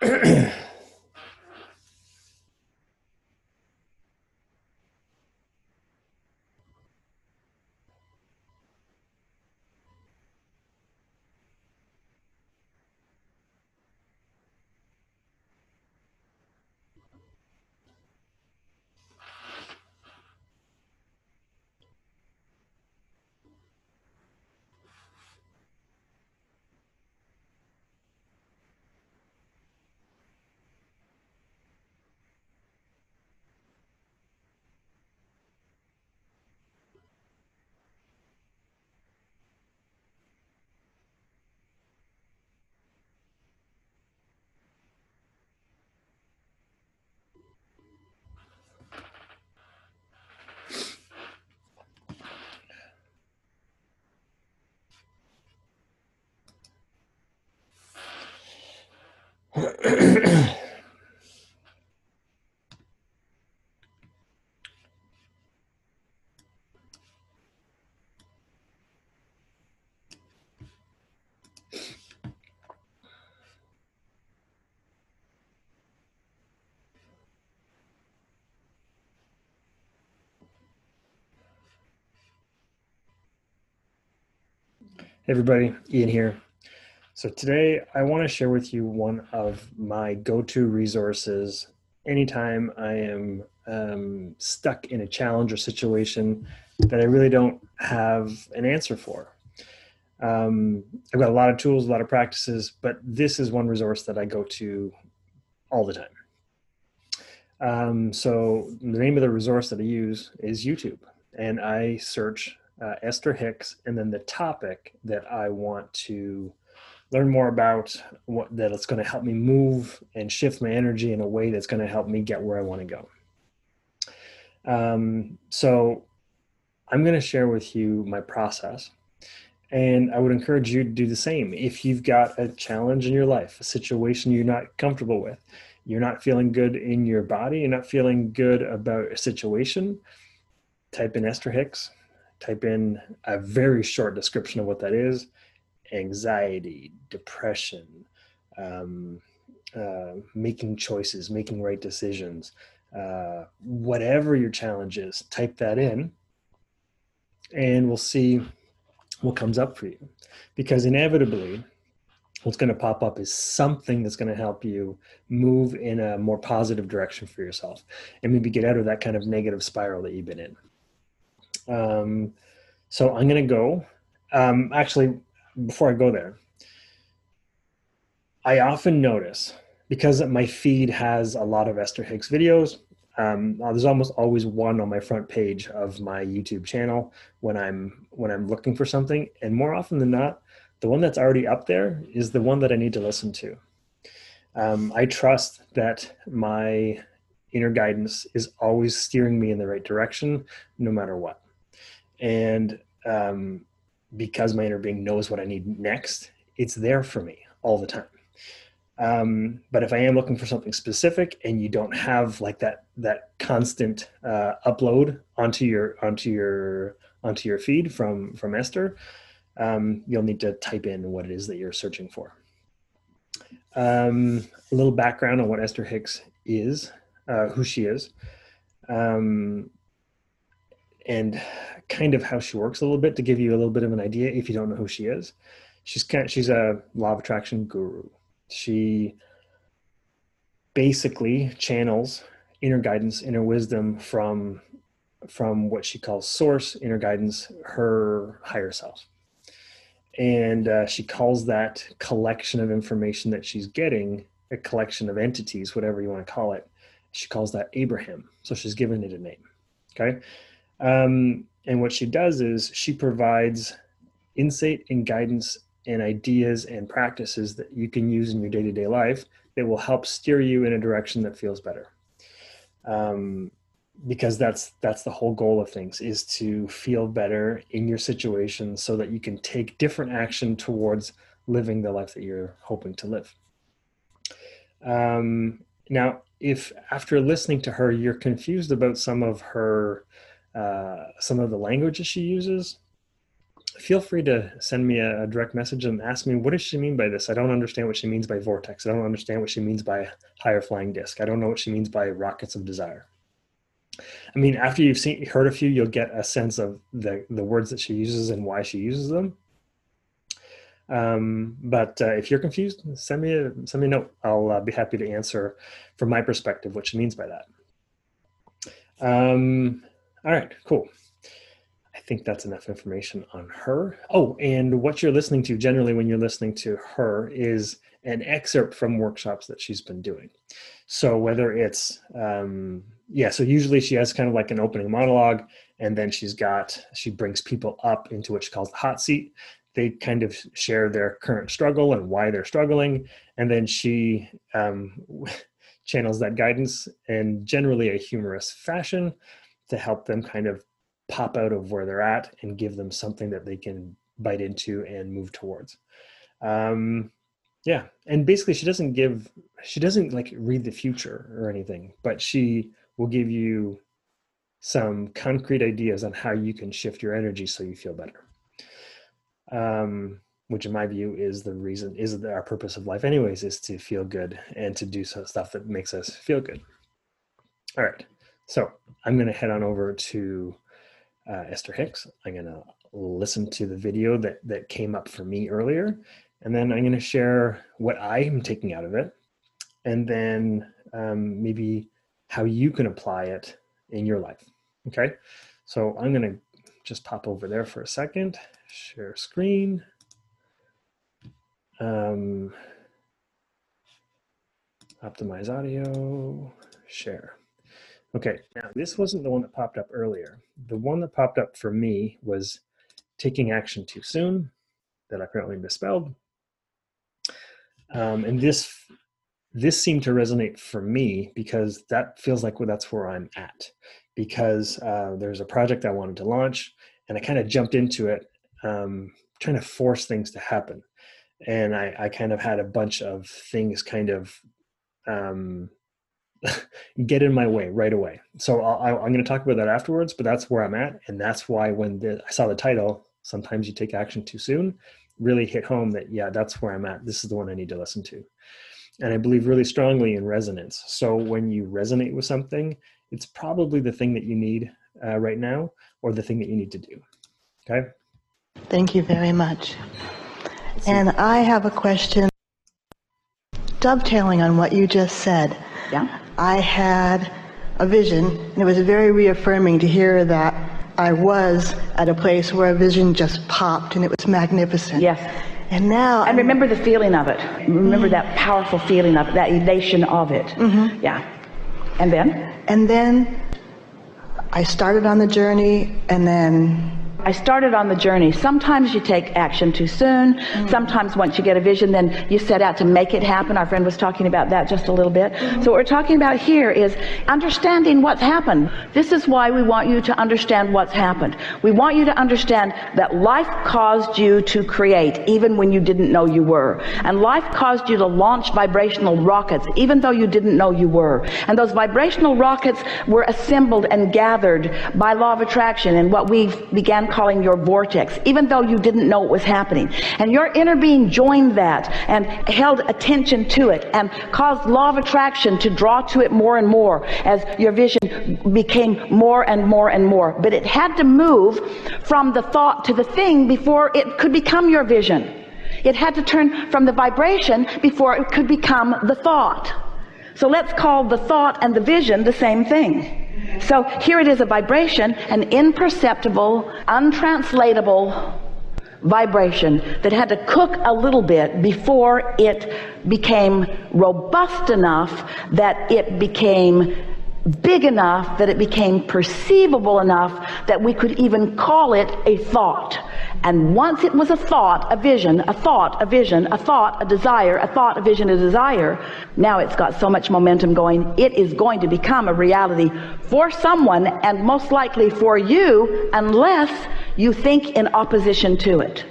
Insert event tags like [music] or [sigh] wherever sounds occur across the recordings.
Hey [clears throat] everybody, Ian here. So today I want to share with you one of my go-to resources anytime I am um, stuck in a challenge or situation that I really don't have an answer for. Um, I've got a lot of tools, a lot of practices, but this is one resource that I go to all the time. Um, so the name of the resource that I use is YouTube, and I search uh, Esther Hicks, and then the topic that I want to learn more about, what that it's going to help me move and shift my energy in a way that's going to help me get where I want to go. Um, so I'm going to share with you my process. And I would encourage you to do the same. If you've got a challenge in your life, a situation you're not comfortable with, you're not feeling good in your body, you're not feeling good about a situation, type in Esther Hicks, type in a very short description of what that is anxiety, depression, um, uh, making choices, making right decisions, uh, whatever your challenge is, type that in and we'll see what comes up for you. Because inevitably, what's going to pop up is something that's going to help you move in a more positive direction for yourself and maybe get out of that kind of negative spiral that you've been in. Um, so I'm going to go. Um, actually, before I go there, I often notice because my feed has a lot of Esther Hicks videos. Um, uh, there's almost always one on my front page of my YouTube channel when I'm when I'm looking for something, and more often than not, the one that's already up there is the one that I need to listen to. Um, I trust that my inner guidance is always steering me in the right direction, no matter what and um, because my inner being knows what I need next, it's there for me all the time. Um, but if I am looking for something specific and you don't have like that that constant uh, upload onto your onto your onto your feed from from Esther, um, you'll need to type in what it is that you're searching for. Um, a little background on what Esther Hicks is, uh, who she is. Um, and kind of how she works a little bit to give you a little bit of an idea if you don't know who she is. She's kind of, she's a law of attraction guru. She basically channels inner guidance, inner wisdom from from what she calls source, inner guidance, her higher self. And uh, she calls that collection of information that she's getting a collection of entities, whatever you want to call it. She calls that Abraham. So she's given it a name. Okay. Um, and what she does is she provides insight and guidance and ideas and practices that you can use in your day to day life that will help steer you in a direction that feels better. Um, because that's that's the whole goal of things is to feel better in your situation so that you can take different action towards living the life that you're hoping to live um, now if after listening to her you're confused about some of her uh, some of the languages she uses, feel free to send me a, a, direct message and ask me what does she mean by this? I don't understand what she means by vortex. I don't understand what she means by higher flying disc. I don't know what she means by rockets of desire. I mean after you've seen heard a few you'll get a sense of the the words that she uses and why she uses them. Um, but uh, if you're confused send me a send me a note. I'll uh, be happy to answer from my perspective what she means by that. Um, all right cool I think that's enough information on her. Oh, and what you're listening to generally when you're listening to her is an excerpt from workshops that she's been doing. So whether it's, um, yeah, so usually she has kind of like an opening monologue, and then she's got, she brings people up into what she calls the hot seat. They kind of share their current struggle and why they're struggling. And then she um, [laughs] channels that guidance in generally a humorous fashion to help them kind of pop out of where they're at and give them something that they can bite into and move towards. Um, yeah, and basically, she doesn't give, she doesn't like read the future or anything, but she will give you some concrete ideas on how you can shift your energy so you feel better. Um, which in my view is the reason is our purpose of life anyways is to feel good and to do some stuff that makes us feel good all right so i'm going to head on over to uh, Esther Hicks. I'm going to listen to the video that, that came up for me earlier, and then I'm going to share what I'm taking out of it, and then um, maybe how you can apply it in your life. Okay, so I'm going to just pop over there for a second, share screen. Um, optimize audio, share. Okay, now this wasn't the one that popped up earlier. The one that popped up for me was taking action too soon, that I apparently misspelled. Um, and this this seemed to resonate for me because that feels like well, that's where I'm at. Because uh, there's a project I wanted to launch, and I kind of jumped into it, um, trying to force things to happen. And I, I kind of had a bunch of things kind of um, [laughs] get in my way right away. So i am going to talk about that afterwards, but that's where I'm at, and that's why when the, I saw the title, sometimes you take action too soon, really hit home that yeah, that's where I'm at. This is the one I need to listen to, and I believe really strongly in resonance. So when you resonate with something, it's probably the thing that you need uh, right now, or the thing that you need to do. Okay. Thank you very much. And I have a question dovetailing on what you just said. Yeah. I had a vision, and it was very reaffirming to hear that I was at a place where a vision just popped and it was magnificent. Yes. And now. And remember the feeling of it. Remember mm-hmm. that powerful feeling of it, that elation of it. Mm-hmm. Yeah. And then? And then I started on the journey, and then I started on the journey. Sometimes you take action too soon. Mm-hmm. Sometimes once you get a vision, then you set out to make it happen. Our friend was talking about that just a little bit. Mm-hmm. So what we're talking about here is understanding what's happened. This is why we want you to understand what's happened. We want you to understand that life caused you to create even when you didn't know you were. And life caused you to launch vibrational rockets even though you didn't know you were. And those vibrational rockets were assembled and gathered by law of attraction and what we began calling your vortex, even though you didn't know it was happening. And your inner being joined that and held attention to it and caused law of attraction to draw to it more and more as your vision became more and more and more. But it had to move from the thought to the thing before it could become your vision. It had to turn from the vibration before it could become the thought. So let's call the thought and the vision the same thing. So here it is a vibration, an imperceptible, untranslatable vibration that had to cook a little bit before it became robust enough that it became big enough that it became perceivable enough that we could even call it a thought. And once it was a thought, a vision, a thought, a vision, a thought, a desire, a thought, a vision, a desire, now it's got so much momentum going, it is going to become a reality for someone and most likely for you unless you think in opposition to it.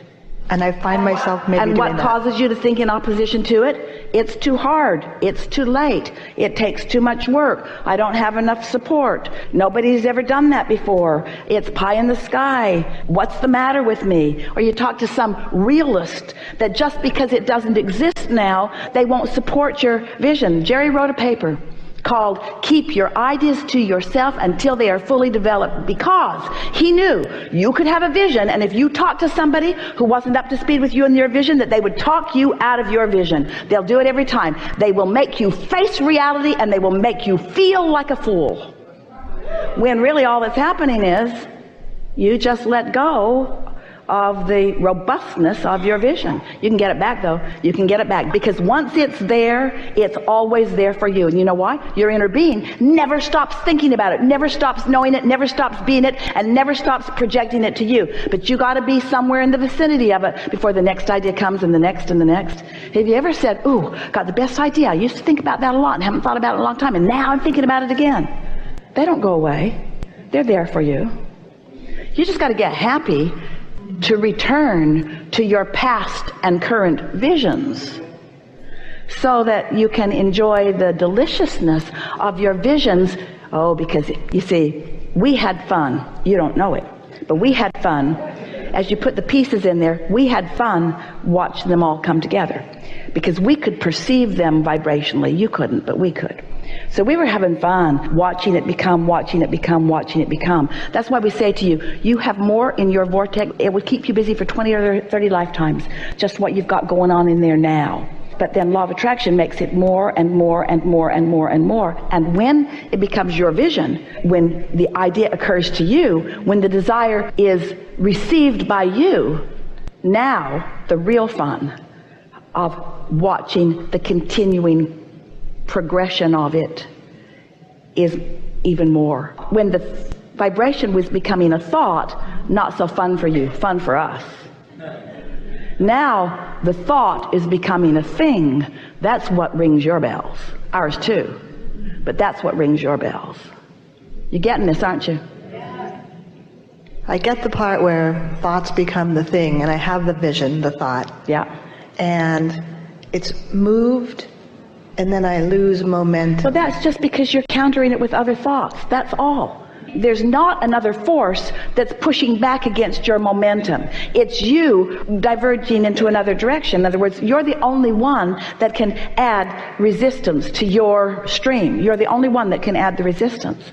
And I find myself maybe And what that. causes you to think in opposition to it? It's too hard. It's too late. It takes too much work. I don't have enough support. Nobody's ever done that before. It's pie in the sky. What's the matter with me? Or you talk to some realist that just because it doesn't exist now, they won't support your vision. Jerry wrote a paper called Keep Your Ideas to Yourself Until They Are Fully Developed because he knew you could have a vision and if you talk to somebody who wasn't up to speed with you in your vision that they would talk you out of your vision. They'll do it every time. They will make you face reality and they will make you feel like a fool. When really all that's happening is you just let go of the robustness of your vision. You can get it back though. You can get it back because once it's there, it's always there for you. And you know why? Your inner being never stops thinking about it, never stops knowing it, never stops being it, and never stops projecting it to you. But you got to be somewhere in the vicinity of it before the next idea comes and the next and the next. Have you ever said, "Ooh, got the best idea. I used to think about that a lot and haven't thought about it in a long time and now I'm thinking about it again." They don't go away. They're there for you. You just got to get happy to return to your past and current visions so that you can enjoy the deliciousness of your visions. Oh, because you see, we had fun. You don't know it, but we had fun. As you put the pieces in there, we had fun watching them all come together because we could perceive them vibrationally. You couldn't, but we could. So we were having fun watching it become, watching it become, watching it become. That's why we say to you, you have more in your vortex. It would keep you busy for 20 or 30 lifetimes, just what you've got going on in there now. But then law of attraction makes it more and more and more and more and more. And when it becomes your vision, when the idea occurs to you, when the desire is received by you, now the real fun of watching the continuing progression of it is even more. When the vibration was becoming a thought, not so fun for you, fun for us. Now the thought is becoming a thing. That's what rings your bells. Ours too. But that's what rings your bells. You're getting this, aren't you? I get the part where thoughts become the thing, and I have the vision, the thought. Yeah. And it's moved and then I lose momentum. Well, that's just because you're countering it with other thoughts. That's all. There's not another force that's pushing back against your momentum. It's you diverging into another direction. In other words, you're the only one that can add resistance to your stream. You're the only one that can add the resistance.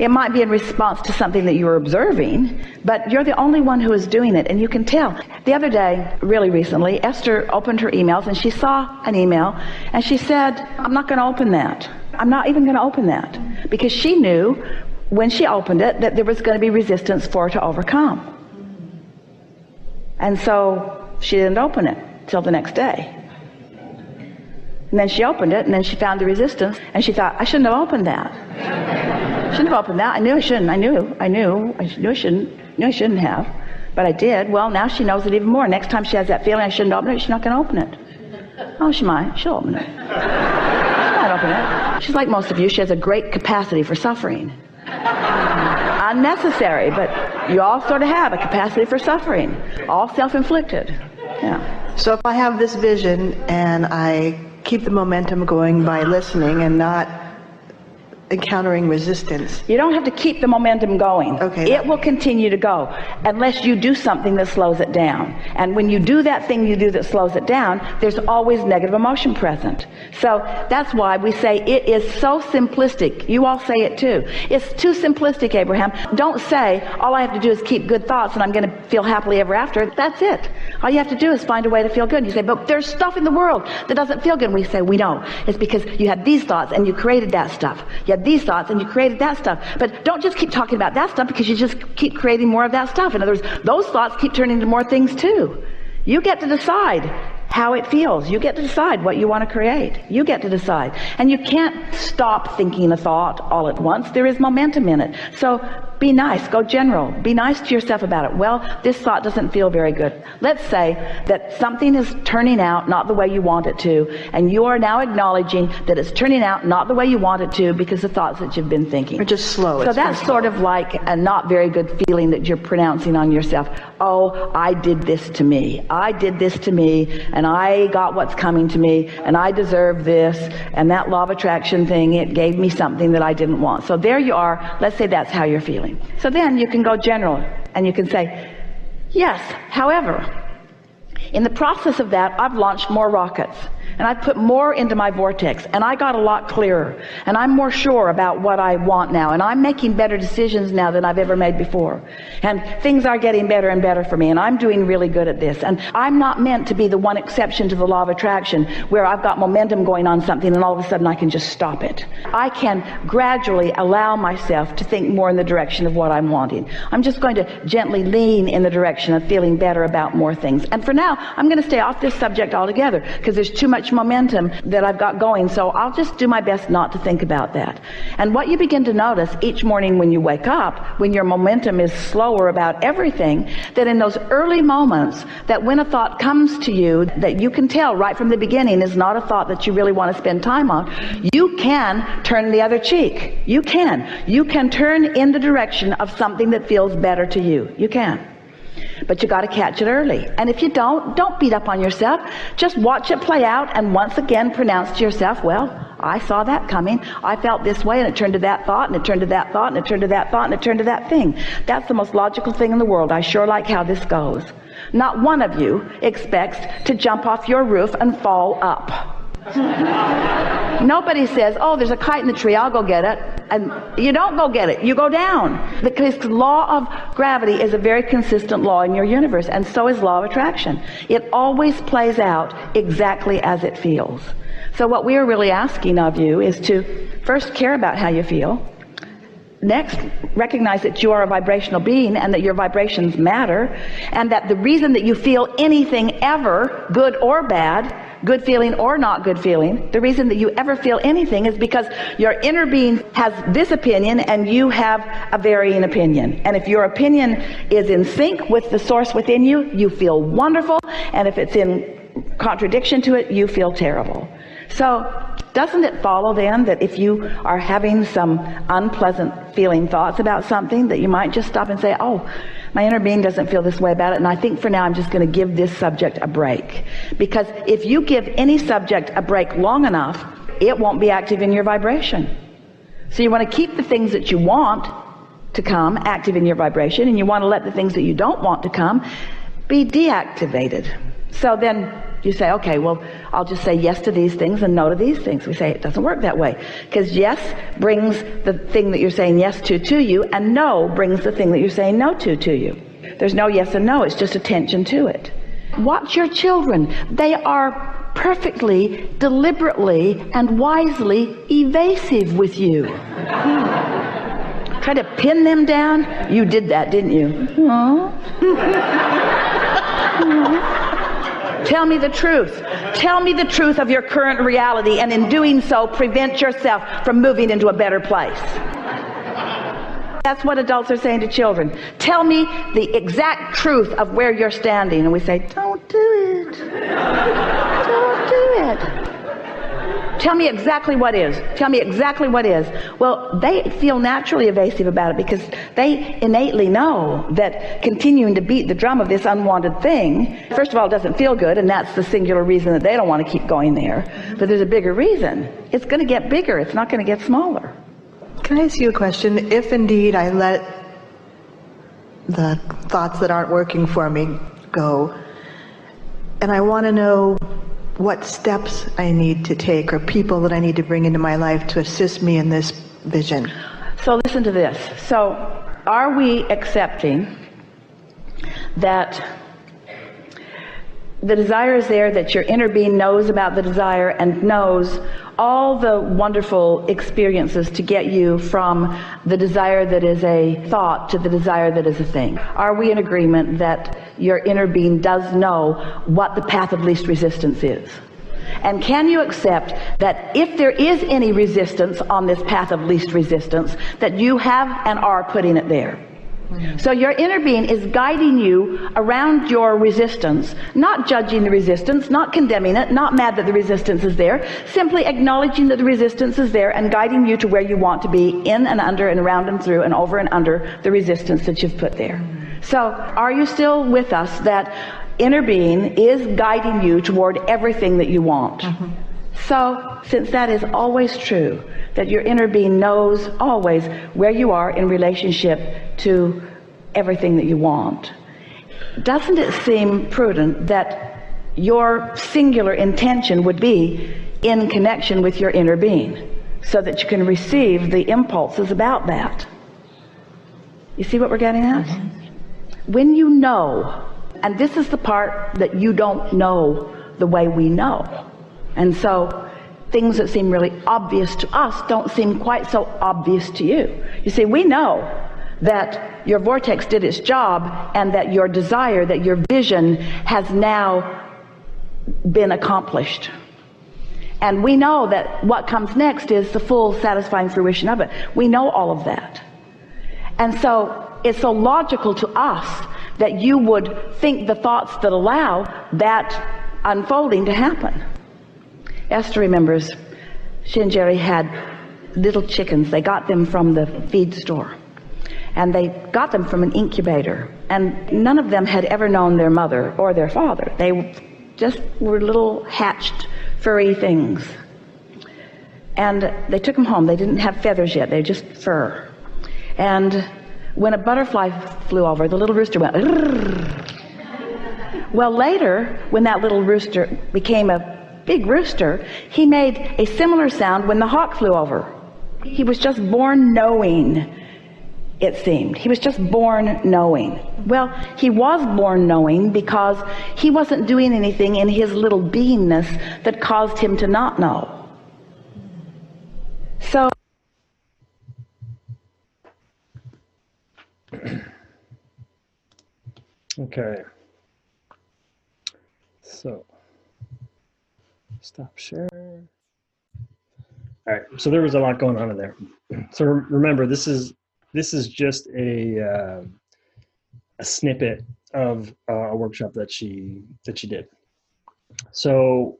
It might be in response to something that you're observing, but you're the only one who is doing it, and you can tell. The other day, really recently, Esther opened her emails and she saw an email, and she said, I'm not going to open that. I'm not even going to open that. Because she knew when she opened it that there was going to be resistance for her to overcome. And so she didn't open it till the next day. And then she opened it, and then she found the resistance, and she thought, I shouldn't have opened that. Shouldn't have opened that. I knew I shouldn't. I knew. I knew. I knew I shouldn't. Knew I shouldn't have. But I did. Well, now she knows it even more. Next time she has that feeling I shouldn't open it, she's not going to open it. Oh, she might. She'll open it. She might open it. She's like most of you. She has a great capacity for suffering. [laughs] Unnecessary, but you all sort of have a capacity for suffering. All self-inflicted. Yeah. So if I have this vision and I keep the momentum going by listening and not encountering resistance. You don't have to keep the momentum going. Okay. It will continue to go unless you do something that slows it down. And when you do that thing you do that slows it down, there's always negative emotion present. So that's why we say it is so simplistic. You all say it too. It's too simplistic, Abraham. Don't say all I have to do is keep good thoughts and I'm going to feel happily ever after. That's it. All you have to do is find a way to feel good. You say, but there's stuff in the world that doesn't feel good. And we say, we know. It's because you had these thoughts and you created that stuff. You had these thoughts and you created that stuff. But don't just keep talking about that stuff because you just keep creating more of that stuff. In other words, those thoughts keep turning into more things too. You get to decide how it feels. You get to decide what you want to create. You get to decide. And you can't stop thinking a thought all at once. There is momentum in it. So be nice. Go general. Be nice to yourself about it. Well, this thought doesn't feel very good. Let's say that something is turning out not the way you want it to, and you are now acknowledging that it's turning out not the way you want it to because the thoughts that you've been thinking. Or just slow. So that's just sort of like a not very good feeling that you're pronouncing on yourself. Oh, I did this to me. I did this to me, and and I got what's coming to me and I deserve this and that law of attraction thing, it gave me something that I didn't want. So there you are. Let's say that's how you're feeling. So then you can go general and you can say, yes, however, in the process of that, I've launched more rockets and I've put more into my vortex and I got a lot clearer and I'm more sure about what I want now and I'm making better decisions now than I've ever made before and things are getting better and better for me and I'm doing really good at this and I'm not meant to be the one exception to the law of attraction where I've got momentum going on something and all of a sudden I can just stop it. I can gradually allow myself to think more in the direction of what I'm wanting. I'm just going to gently lean in the direction of feeling better about more things. And for now, I'm going to stay off this subject altogether because there's too much momentum that I've got going. So I'll just do my best not to think about that. And what you begin to notice each morning when you wake up, when your momentum is slower about everything, that in those early moments, that when a thought comes to you that you can tell right from the beginning is not a thought that you really want to spend time on, you can turn the other cheek. You can. You can turn in the direction of something that feels better to you. You can. But you got to catch it early. And if you don't, don't beat up on yourself. Just watch it play out and once again pronounce to yourself, well, I saw that coming. I felt this way and it turned to that thought and it turned to that thought and it turned to that thought and it turned to that thing. That's the most logical thing in the world. I sure like how this goes. Not one of you expects to jump off your roof and fall up. [laughs] Nobody says, oh, there's a kite in the tree, I'll go get it. And you don't go get it, you go down. Because law of gravity is a very consistent law in your universe, and so is law of attraction. It always plays out exactly as it feels. So what we are really asking of you is to first care about how you feel. Next, recognize that you are a vibrational being and that your vibrations matter, and that the reason that you feel anything ever, good or bad, good feeling or not good feeling, the reason that you ever feel anything is because your inner being has this opinion and you have a varying opinion. And if your opinion is in sync with the source within you, you feel wonderful. And if it's in contradiction to it, you feel terrible. So doesn't it follow then that if you are having some unpleasant feeling thoughts about something that you might just stop and say, oh, my inner being doesn't feel this way about it. And I think for now, I'm just going to give this subject a break. Because if you give any subject a break long enough, it won't be active in your vibration. So you want to keep the things that you want to come active in your vibration, and you want to let the things that you don't want to come be deactivated. So then you say, okay, well, I'll just say yes to these things and no to these things. We say it doesn't work that way. Because yes brings the thing that you're saying yes to to you, and no brings the thing that you're saying no to to you. There's no yes and no, it's just attention to it. Watch your children. They are perfectly, deliberately, and wisely evasive with you. Hmm. Try to pin them down. You did that, didn't you? [laughs] Tell me the truth. Tell me the truth of your current reality, and in doing so, prevent yourself from moving into a better place. That's what adults are saying to children. Tell me the exact truth of where you're standing. And we say, Don't do it. Don't do it. Tell me exactly what is. Tell me exactly what is. Well, they feel naturally evasive about it because they innately know that continuing to beat the drum of this unwanted thing, first of all, doesn't feel good, and that's the singular reason that they don't want to keep going there. But there's a bigger reason. It's going to get bigger. It's not going to get smaller. Can I ask you a question? If indeed I let the thoughts that aren't working for me go, and I want to know what steps I need to take or people that I need to bring into my life to assist me in this vision. So listen to this. So are we accepting that the desire is there, that your inner being knows about the desire and knows all the wonderful experiences to get you from the desire that is a thought to the desire that is a thing? Are we in agreement that your inner being does know what the path of least resistance is? And can you accept that if there is any resistance on this path of least resistance, that you have and are putting it there? So your inner being is guiding you around your resistance, not judging the resistance, not condemning it, not mad that the resistance is there, simply acknowledging that the resistance is there and guiding you to where you want to be in and under and around and through and over and under the resistance that you've put there. So are you still with us that inner being is guiding you toward everything that you want. Mm-hmm. So, since that is always true, that your inner being knows always where you are in relationship to everything that you want, doesn't it seem prudent that your singular intention would be in connection with your inner being so that you can receive the impulses about that? You see what we're getting at? Mm-hmm. When you know, and this is the part that you don't know the way we know. And so things that seem really obvious to us don't seem quite so obvious to you. You see, we know that your vortex did its job and that your desire, that your vision has now been accomplished. And we know that what comes next is the full satisfying fruition of it. We know all of that. And so it's so logical to us that you would think the thoughts that allow that unfolding to happen. Esther remembers she and Jerry had little chickens. They got them from the feed store. And they got them from an incubator. And none of them had ever known their mother or their father. They just were little hatched, furry things. And they took them home. They didn't have feathers yet, they were just fur. And when a butterfly flew over, the little rooster went. Well, later, when that little rooster became a big rooster, he made a similar sound when the hawk flew over. He was just born knowing, it seemed. He was just born knowing. Well, he was born knowing because he wasn't doing anything in his little beingness that caused him to not know. So, [clears throat] Okay. So, stop share. All right. So there was a lot going on in there. [clears throat] So remember, this is this is just a uh, a snippet of uh, a workshop that she that she did. So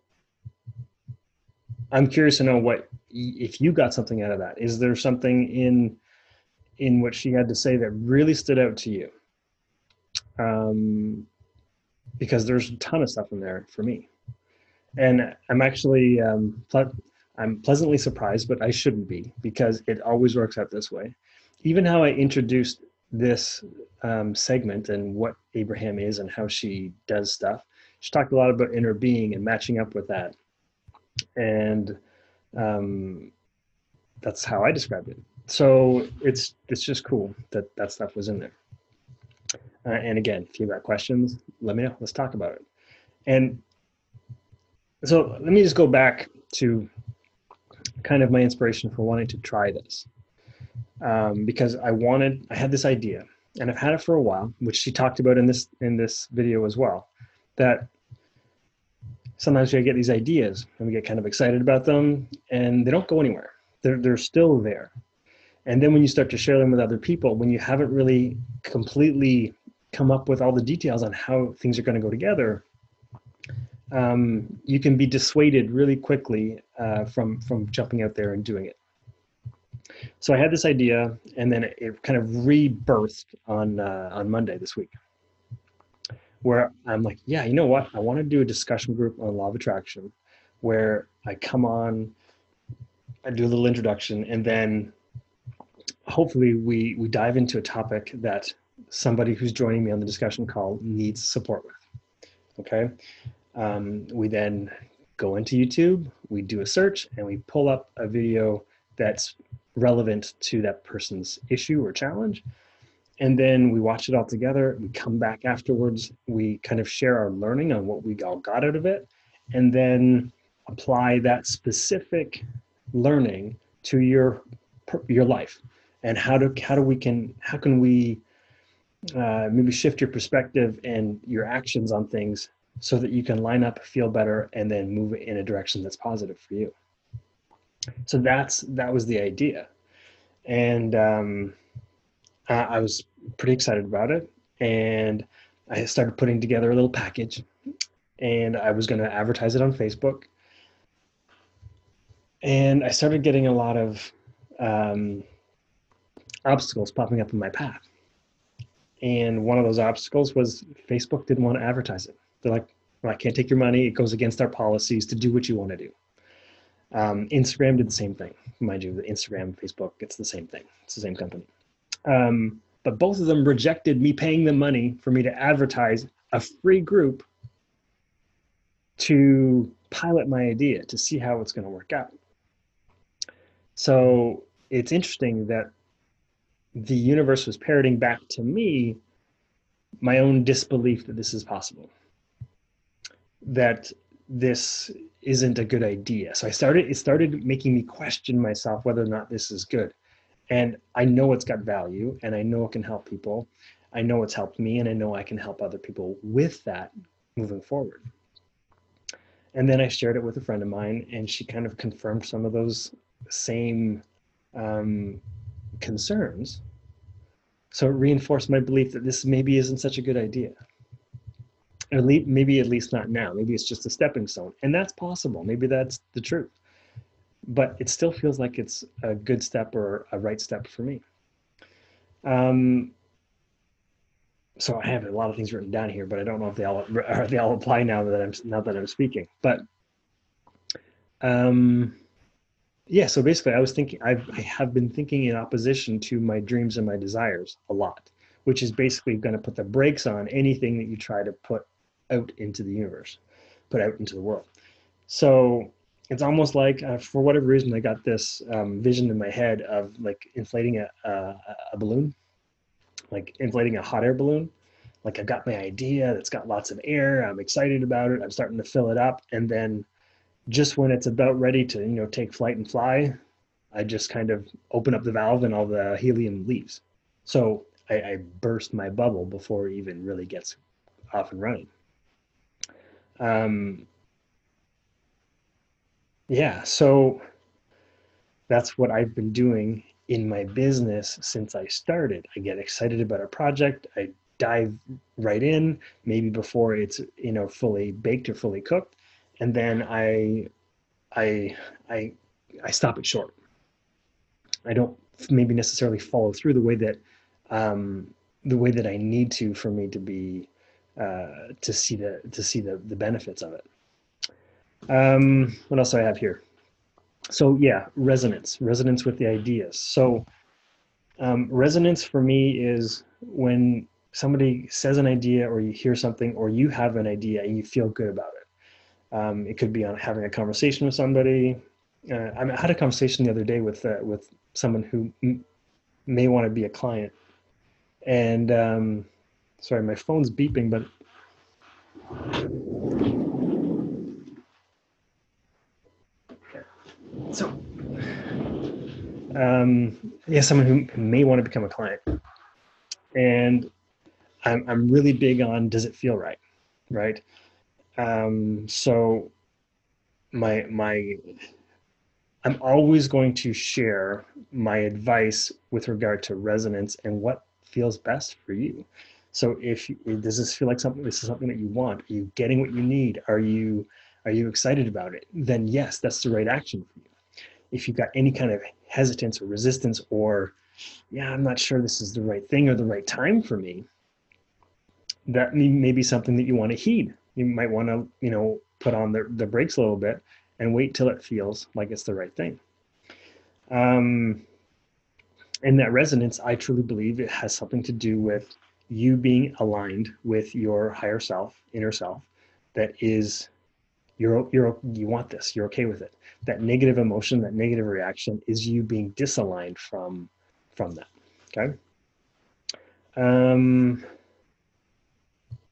I'm curious to know what if you got something out of that. Is there something in in what she had to say that really stood out to you? um, because there's a ton of stuff in there for me. And I'm actually um, ple- I'm pleasantly surprised, but I shouldn't be because it always works out this way. Even how I introduced this um, segment and what Abraham is and how she does stuff. She talked a lot about inner being and matching up with that, and um, that's how I described it. So it's it's just cool that that stuff was in there. Uh, and again, if you've got questions, let me know. Let's talk about it. And so let me just go back to kind of my inspiration for wanting to try this. Um, because I wanted, I had this idea, and I've had it for a while, which she talked about in this in this video as well. That sometimes we get these ideas and we get kind of excited about them, and they don't go anywhere. They're they're still there. And then when you start to share them with other people, when you haven't really completely come up with all the details on how things are going to go together, um, you can be dissuaded really quickly uh, from from jumping out there and doing it. So I had this idea, and then it, it kind of rebirthed on uh, on Monday this week, where I'm like, yeah, you know what? I want to do a discussion group on law of attraction, where I come on, I do a little introduction, and then hopefully we we dive into a topic that somebody who's joining me on the discussion call needs support with. Okay. Um, we then go into YouTube, we do a search, and we pull up a video that's relevant to that person's issue or challenge. And then we watch it all together. We come back afterwards. We kind of share our learning on what we all got out of it, and then apply that specific learning to your your life and how do how do we can how can we uh, maybe shift your perspective and your actions on things so that you can line up feel better and then move in a direction that's positive for you so that's that was the idea. And um, I, I was pretty excited about it. And i started putting together a little package. And i was going to advertise it on facebook. And i started getting a lot of um, obstacles popping up in my path. And one of those obstacles was facebook didn't want to advertise it. They're like, well, I can't take your money. It goes against our policies to do what you want to do. Um, Instagram did the same thing. Mind you, Instagram, Facebook, it's the same thing. It's the same company. Um, but both of them rejected me paying them money for me to advertise a free group to pilot my idea to see how it's going to work out. So it's interesting that the universe was parroting back to me my own disbelief that this is possible, that this isn't a good idea. So I started, it started making me question myself whether or not this is good. And I know it's got value and I know it can help people. I know it's helped me and I know I can help other people with that moving forward. And then I shared it with a friend of mine and she kind of confirmed some of those same um, concerns. So it reinforced my belief that this maybe isn't such a good idea. At least, maybe at least not now. Maybe it's just a stepping stone. And that's possible. Maybe that's the truth. But it still feels like it's a good step or a right step for me. Um, so I have a lot of things written down here, but I don't know if they all are they all apply now that I'm now that I'm speaking. But um, yeah, so basically, I was thinking I've, I have been thinking in opposition to my dreams and my desires a lot, which is basically going to put the brakes on anything that you try to put out into the universe, put out into the world. So it's almost like uh, for whatever reason, I got this um, vision in my head of like inflating a, a, a balloon like inflating a hot air balloon. Like I've got my idea that's got lots of air. I'm excited about it. I'm starting to fill it up. And then just when it's about ready to, you know, take flight and fly, I just kind of open up the valve and all the helium leaves. So I, I burst my bubble before it even really gets off and running. Um, yeah, so that's what I've been doing in my business since I started. I get excited about a project, I dive right in, maybe before it's you know fully baked or fully cooked, and then I I I I stop it short. I don't maybe necessarily follow through the way that um, the way that I need to for me to be uh, to see the to see the the benefits of it. Um, what else do I have here? so yeah, resonance, resonance with the ideas. So um, resonance for me is when somebody says an idea or you hear something or you have an idea and you feel good about it. Um, it could be on having a conversation with somebody. Uh, I, had a conversation the other day with uh, with someone who m- may want to be a client, and um, sorry, my phone's beeping, but So, um, yeah, someone who may want to become a client. And I'm, I'm really big on does it feel right? Right. Um, so my, my, I'm always going to share my advice with regard to resonance and what feels best for you. So if does this feel like something, this is something that you want? Are you getting what you need? Are you, are you excited about it? Then yes, that's the right action for you if you've got any kind of hesitance or resistance or yeah i'm not sure this is the right thing or the right time for me that may be something that you want to heed you might want to you know put on the, the brakes a little bit and wait till it feels like it's the right thing um, and that resonance i truly believe it has something to do with you being aligned with your higher self inner self that is you're you're you want this you're okay with it that negative emotion, that negative reaction is you being disaligned from from that. Okay. Um,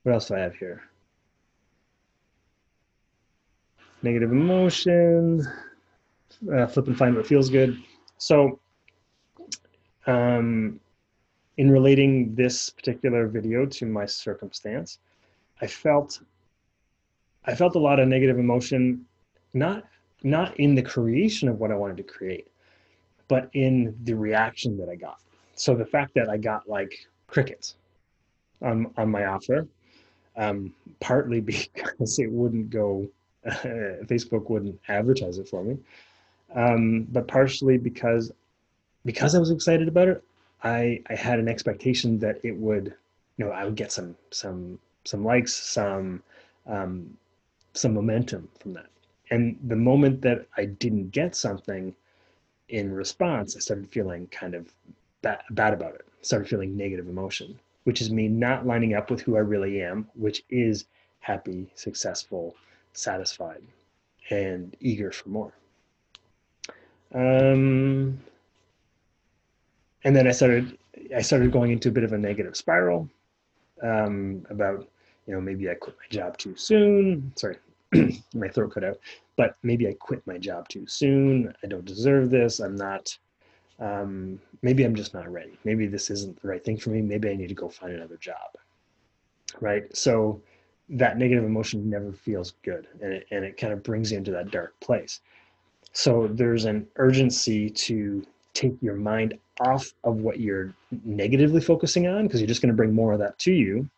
what else do I have here? Negative emotion, uh, flip and find what feels good. So, um, in relating this particular video to my circumstance, I felt I felt a lot of negative emotion, not not in the creation of what I wanted to create, but in the reaction that I got. So the fact that I got like crickets on on my offer, um, partly [laughs] because it wouldn't go, [laughs] Facebook wouldn't advertise it for me, um, but partially because because I was excited about it, I I had an expectation that it would, you know, I would get some some some likes, some um, some momentum from that. And the moment that I didn't get something in response, I started feeling kind of bad, bad about it. Started feeling negative emotion, which is me not lining up with who I really am, which is happy, successful, satisfied, and eager for more. Um, and then I started I started going into a bit of a negative spiral um, about you know maybe I quit my job too soon. Sorry, [clears throat] my throat cut out. But maybe I quit my job too soon. I don't deserve this. I'm not. Um, maybe I'm just not ready. Maybe this isn't the right thing for me. Maybe I need to go find another job. Right. So that negative emotion never feels good, and it, and it kind of brings you into that dark place. So there's an urgency to take your mind off of what you're negatively focusing on because you're just going to bring more of that to you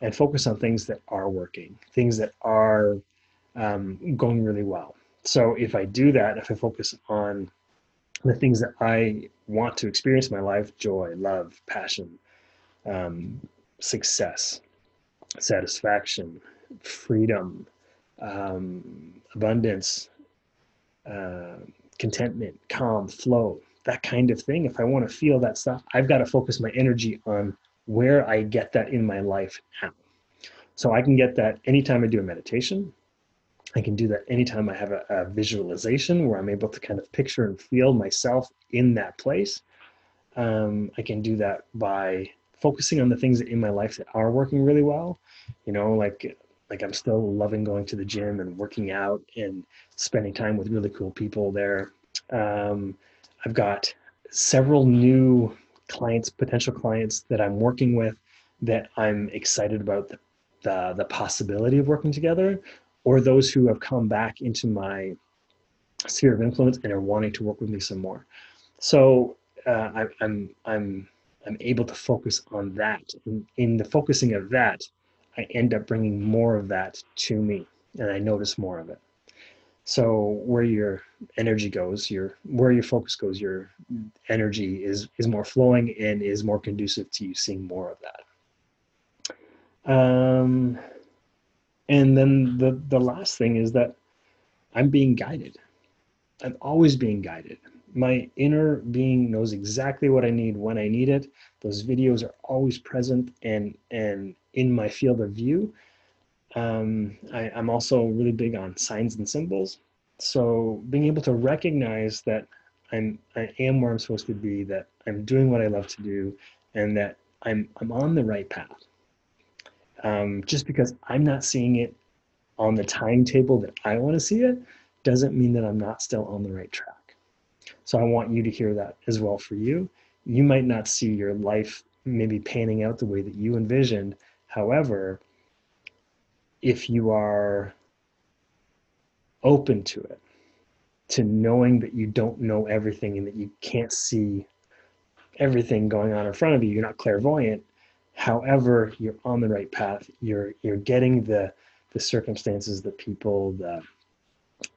and focus on things that are working, things that are um, going really well. So if I do that, if I focus on the things that I want to experience in my life joy, love, passion, um, success, satisfaction, freedom, um, abundance, uh, contentment, calm, flow, that kind of thing. If I want to feel that stuff, I've got to focus my energy on where I get that in my life now. So I can get that anytime I do a meditation. I can do that anytime I have a, a visualization where I'm able to kind of picture and feel myself in that place. Um, I can do that by focusing on the things in my life that are working really well. You know, like like I'm still loving going to the gym and working out and spending time with really cool people there. Um, I've got several new clients, potential clients that I'm working with that I'm excited about the, the, the possibility of working together, or those who have come back into my sphere of influence and are wanting to work with me some more. So uh, I, I'm I'm I'm able to focus on that. In, in the focusing of that, I end up bringing more of that to me, and I notice more of it. So where your energy goes, your where your focus goes, your energy is is more flowing and is more conducive to you seeing more of that. Um, and then the the last thing is that I'm being guided. I'm always being guided. My inner being knows exactly what I need when I need it. Those videos are always present and and in my field of view um, I, I'm also really big on signs and symbols. So being able to recognize that I'm I am where I'm supposed to be, that I'm doing what I love to do, and that I'm I'm on the right path. Um, just because I'm not seeing it on the timetable that I want to see it, doesn't mean that I'm not still on the right track. So I want you to hear that as well for you. You might not see your life maybe panning out the way that you envisioned. However, if you are open to it, to knowing that you don't know everything and that you can't see everything going on in front of you, you're not clairvoyant. However, you're on the right path. You're you're getting the the circumstances, the people, the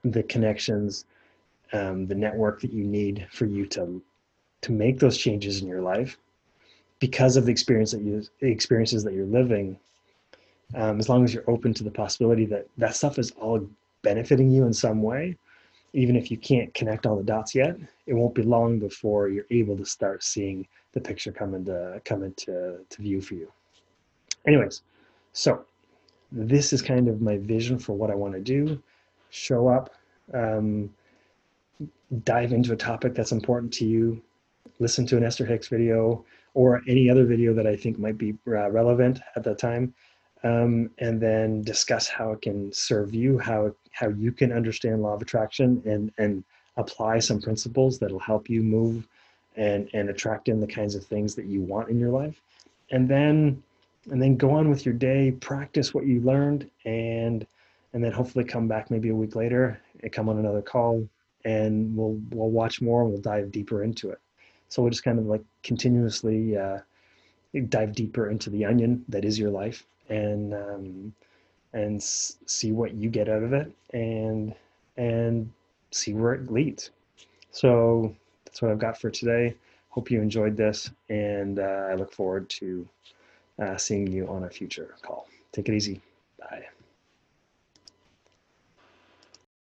the connections, um, the network that you need for you to to make those changes in your life because of the experience that you the experiences that you're living um, as long as you're open to the possibility that that stuff is all benefiting you in some way, even if you can't connect all the dots yet, it won't be long before you're able to start seeing the picture come into come into to view for you. Anyways, so this is kind of my vision for what I want to do. Show up, um, dive into a topic that's important to you. Listen to an Esther Hicks video or any other video that I think might be uh, relevant at that time um, and then discuss how it can serve you, how how you can understand law of attraction and and apply some principles that'll help you move and and attract in the kinds of things that you want in your life, and then and then go on with your day, practice what you learned, and and then hopefully come back maybe a week later and come on another call, and we'll we'll watch more and we'll dive deeper into it. So we'll just kind of like continuously uh, dive deeper into the onion that is your life and um, and s- see what you get out of it and and see where it leads. So that's what I've got for today. Hope you enjoyed this, and uh, I look forward to uh, seeing you on a future call. Take it easy.